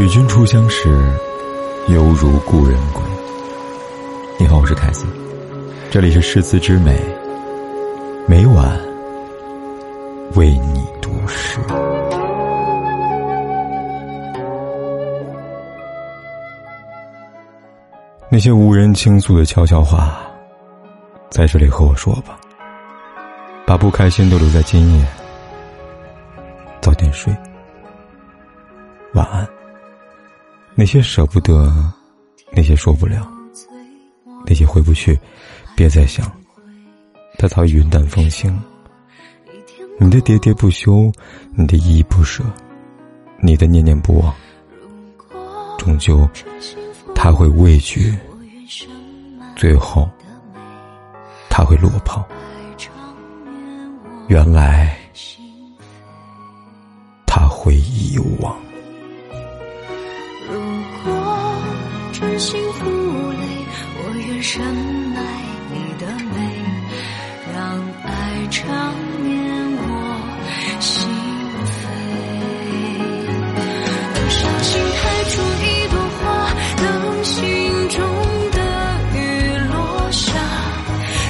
与君初相识，犹如故人归。你好，我是凯子，这里是诗词之美，每晚为你读诗。那些无人倾诉的悄悄话，在这里和我说吧。把不开心都留在今夜，早点睡，晚安。那些舍不得，那些说不了，那些回不去，别再想。他早已云淡风轻。你的喋喋不休，你的依依不舍，你的念念不忘，终究他会畏惧，最后他会落跑。原来他会遗忘。心负累，我愿深埋你的美，让爱长眠我心扉。多少心开出一朵花，等心中的雨落下，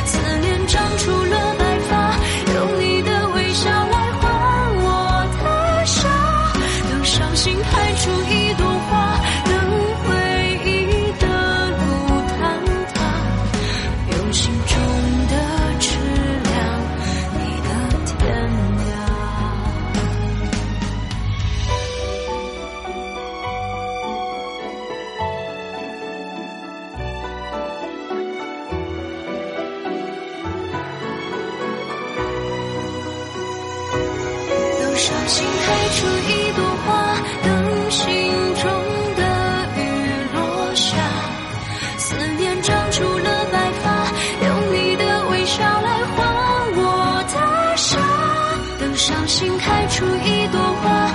思念长出了白发，用你的微笑来换我的傻。多少心开出伤心开出一朵花，等心中的雨落下，思念长出了白发，用你的微笑来换我的傻。等伤心开出一朵花，